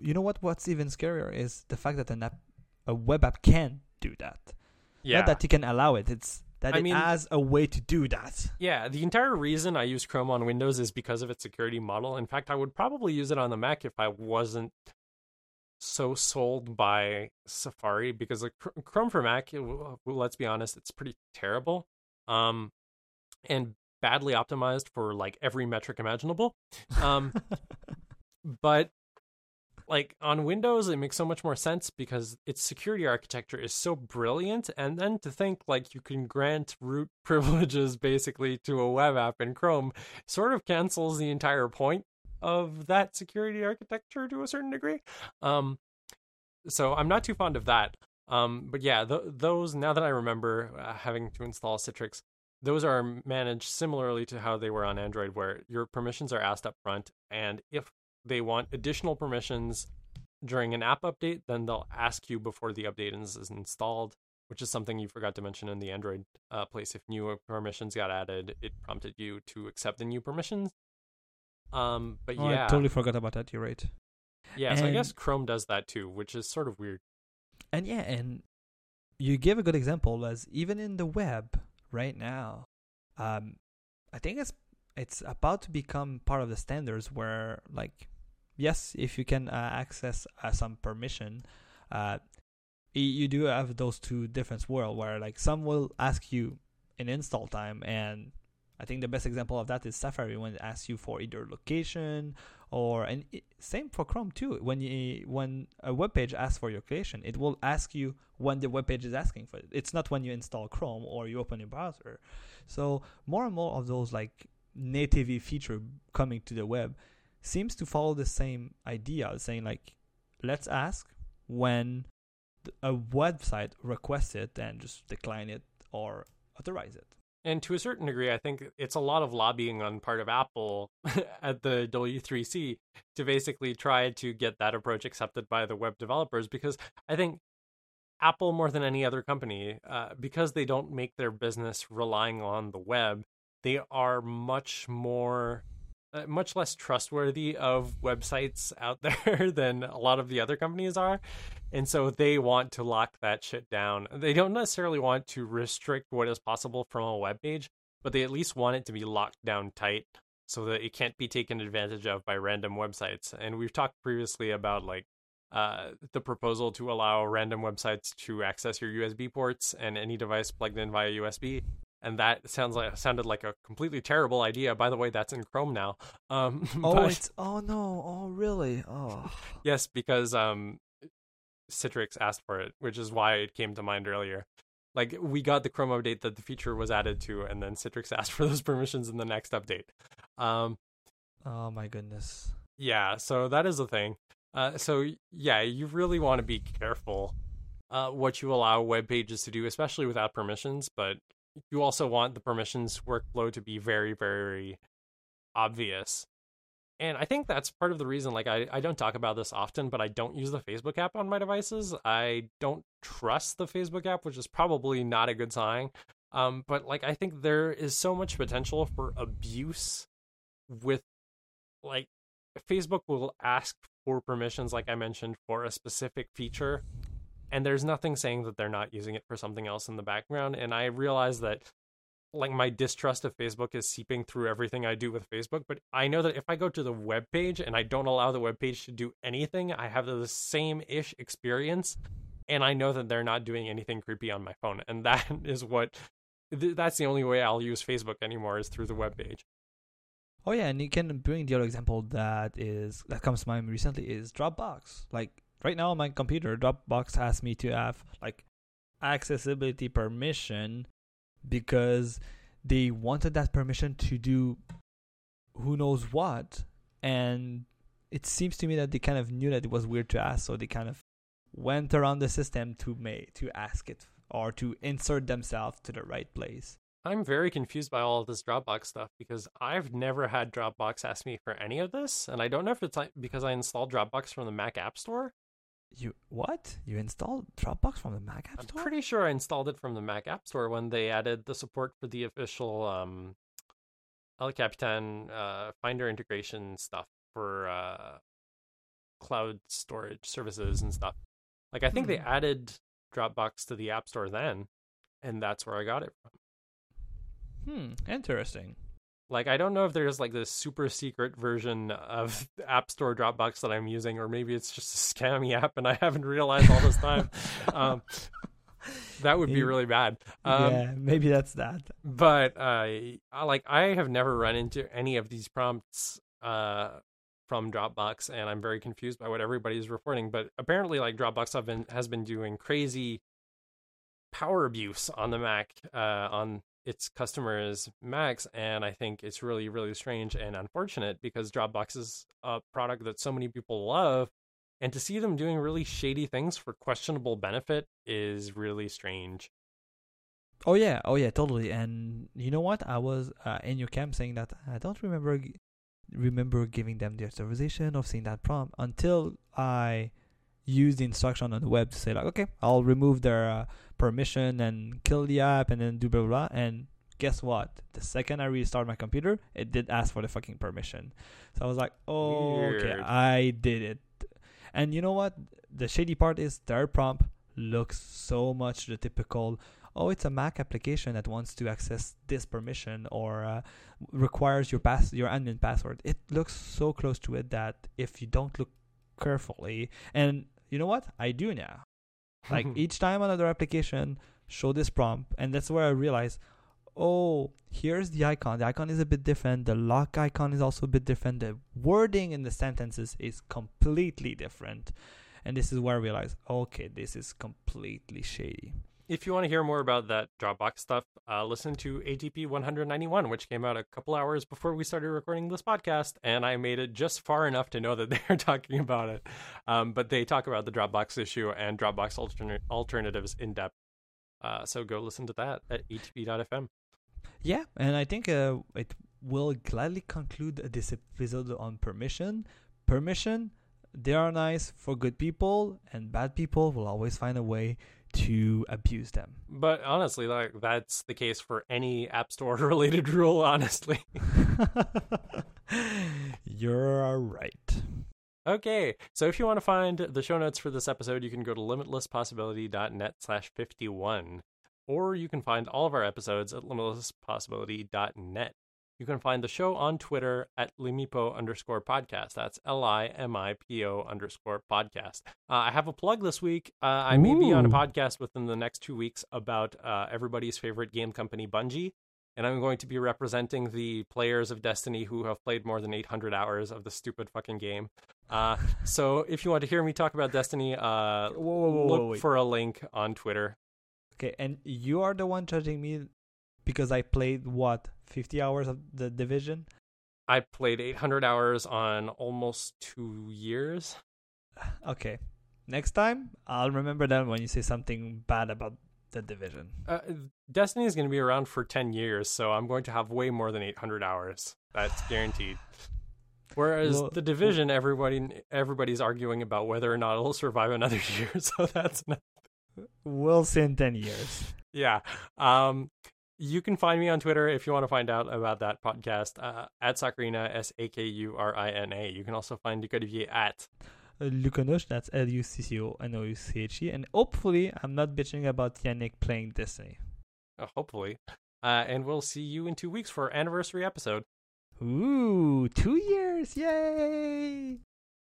you know what? What's even scarier is the fact that an app a web app can do that. Yeah. Not that you can allow it. It's that I it mean- has a way to do that. Yeah, the entire reason I use Chrome on Windows is because of its security model. In fact, I would probably use it on the Mac if I wasn't so sold by Safari because like Chrome for Mac, it- let's be honest, it's pretty terrible. Um and badly optimized for like every metric imaginable. Um but like on Windows, it makes so much more sense because its security architecture is so brilliant. And then to think like you can grant root privileges basically to a web app in Chrome sort of cancels the entire point of that security architecture to a certain degree. Um, so I'm not too fond of that. Um, but yeah, th- those now that I remember uh, having to install Citrix, those are managed similarly to how they were on Android, where your permissions are asked up front, and if they want additional permissions during an app update, then they'll ask you before the update is, is installed, which is something you forgot to mention in the Android uh, place. If new permissions got added, it prompted you to accept the new permissions. Um, but oh, yeah, I totally forgot about that. You're right. Yeah, and, so I guess Chrome does that too, which is sort of weird. And yeah, and you give a good example as even in the web right now, um, I think it's it's about to become part of the standards where like yes if you can uh, access uh, some permission uh, you do have those two different world where like some will ask you in install time and i think the best example of that is safari when it asks you for either location or and it, same for chrome too. When you when a web page asks for your location it will ask you when the web page is asking for it. It's not when you install chrome or you open your browser. So more and more of those like native feature coming to the web seems to follow the same idea, saying like, let's ask when a website requests it and just decline it or authorize it. And to a certain degree, I think it's a lot of lobbying on part of Apple at the W3C to basically try to get that approach accepted by the web developers because I think Apple, more than any other company, uh, because they don't make their business relying on the web, they are much more uh, much less trustworthy of websites out there than a lot of the other companies are. And so they want to lock that shit down. They don't necessarily want to restrict what is possible from a web page but they at least want it to be locked down tight so that it can't be taken advantage of by random websites. And we've talked previously about like uh, the proposal to allow random websites to access your USB ports and any device plugged in via USB and that sounds like sounded like a completely terrible idea. By the way, that's in Chrome now. Um, oh, but, it's oh no, oh really? Oh yes, because um, Citrix asked for it, which is why it came to mind earlier. Like we got the Chrome update that the feature was added to, and then Citrix asked for those permissions in the next update. Um, oh my goodness. Yeah, so that is the thing. Uh, so yeah, you really want to be careful uh, what you allow web pages to do, especially without permissions. But you also want the permissions workflow to be very, very obvious. And I think that's part of the reason, like, I, I don't talk about this often, but I don't use the Facebook app on my devices. I don't trust the Facebook app, which is probably not a good sign. Um, but, like, I think there is so much potential for abuse with, like, Facebook will ask for permissions, like I mentioned, for a specific feature and there's nothing saying that they're not using it for something else in the background and i realize that like my distrust of facebook is seeping through everything i do with facebook but i know that if i go to the web page and i don't allow the web page to do anything i have the same ish experience and i know that they're not doing anything creepy on my phone and that is what that's the only way i'll use facebook anymore is through the web page. Oh yeah and you can bring the other example that is that comes to mind recently is dropbox. Like right now on my computer, Dropbox asks me to have like accessibility permission because they wanted that permission to do who knows what. And it seems to me that they kind of knew that it was weird to ask so they kind of went around the system to make to ask it or to insert themselves to the right place. I'm very confused by all of this dropbox stuff because i've never had dropbox ask me for any of this and i don't know if it's because i installed dropbox from the mac app store you what? You installed Dropbox from the Mac App Store? I'm pretty sure I installed it from the Mac App Store when they added the support for the official um, El Capitan uh, Finder integration stuff for uh, cloud storage services and stuff. Like I think hmm. they added Dropbox to the App Store then, and that's where I got it from. Hmm, interesting. Like I don't know if there's like this super secret version of App Store Dropbox that I'm using, or maybe it's just a scammy app and I haven't realized all this time. um, that would be really bad. Um, yeah, maybe that's that. But uh, like I have never run into any of these prompts uh, from Dropbox, and I'm very confused by what everybody's reporting. But apparently, like Dropbox have been has been doing crazy power abuse on the Mac uh, on its customers' Macs, and I think it's really really strange and unfortunate because Dropbox is a product that so many people love, and to see them doing really shady things for questionable benefit is really strange. Oh yeah, oh yeah, totally. And you know what? I was uh, in your camp saying that I don't remember remember giving them the authorization of seeing that prompt until I used the instruction on the web to say like, okay, I'll remove their uh, permission and kill the app and then do blah blah. blah. And guess what? The second I restart my computer, it did ask for the fucking permission. So I was like, oh, okay, I did it. And you know what? The shady part is their prompt looks so much the typical oh it's a mac application that wants to access this permission or uh, requires your pass your admin password it looks so close to it that if you don't look carefully and you know what i do now like each time another application show this prompt and that's where i realize oh here's the icon. The icon is a bit different. The lock icon is also a bit different. The wording in the sentences is completely different. And this is where i realize okay this is completely shady If you want to hear more about that Dropbox stuff, uh, listen to ATP 191, which came out a couple hours before we started recording this podcast, and I made it just far enough to know that they're talking about it. Um, but they talk about the Dropbox issue and Dropbox altern- alternatives in depth. Uh, so go listen to that at atp.fm. Yeah, and I think uh, it will gladly conclude this episode on permission. Permission, they are nice for good people, and bad people will always find a way to abuse them. But honestly, like that's the case for any App Store related rule. Honestly. You're right. Okay, so if you want to find the show notes for this episode, you can go to limitlesspossibility.net slash 51. Or you can find all of our episodes at limitlesspossibility.net. You can find the show on Twitter at limipo underscore podcast. That's L I M I P O underscore podcast. Uh, I have a plug this week. Uh, I may be on a podcast within the next two weeks about uh, everybody's favorite game company, Bungie. And I'm going to be representing the players of Destiny who have played more than 800 hours of the stupid fucking game. Uh, so if you want to hear me talk about Destiny, uh, Whoa, whoa, whoa, look for a link on Twitter. Okay, and you are the one judging me because I played what fifty hours of the division. I played 800 hours on almost two years. Okay, next time I'll remember that when you say something bad about the division. Uh, Destiny is going to be around for 10 years, so I'm going to have way more than 800 hours. That's guaranteed. Whereas Well- the division, everybody everybody's arguing about whether or not it'll survive another year. So that's not We'll see in ten years. yeah. Um, you can find me on Twitter if you want to find out about that podcast uh, at Sakurina S A K U R I N A. You can also find Ducodivier at Uh, that's L U C C O N O U C H E, and hopefully I'm not bitching about Yannick playing Destiny. uh, hopefully. Uh, and we'll see you in two weeks for our anniversary episode. Ooh, two years! Yay!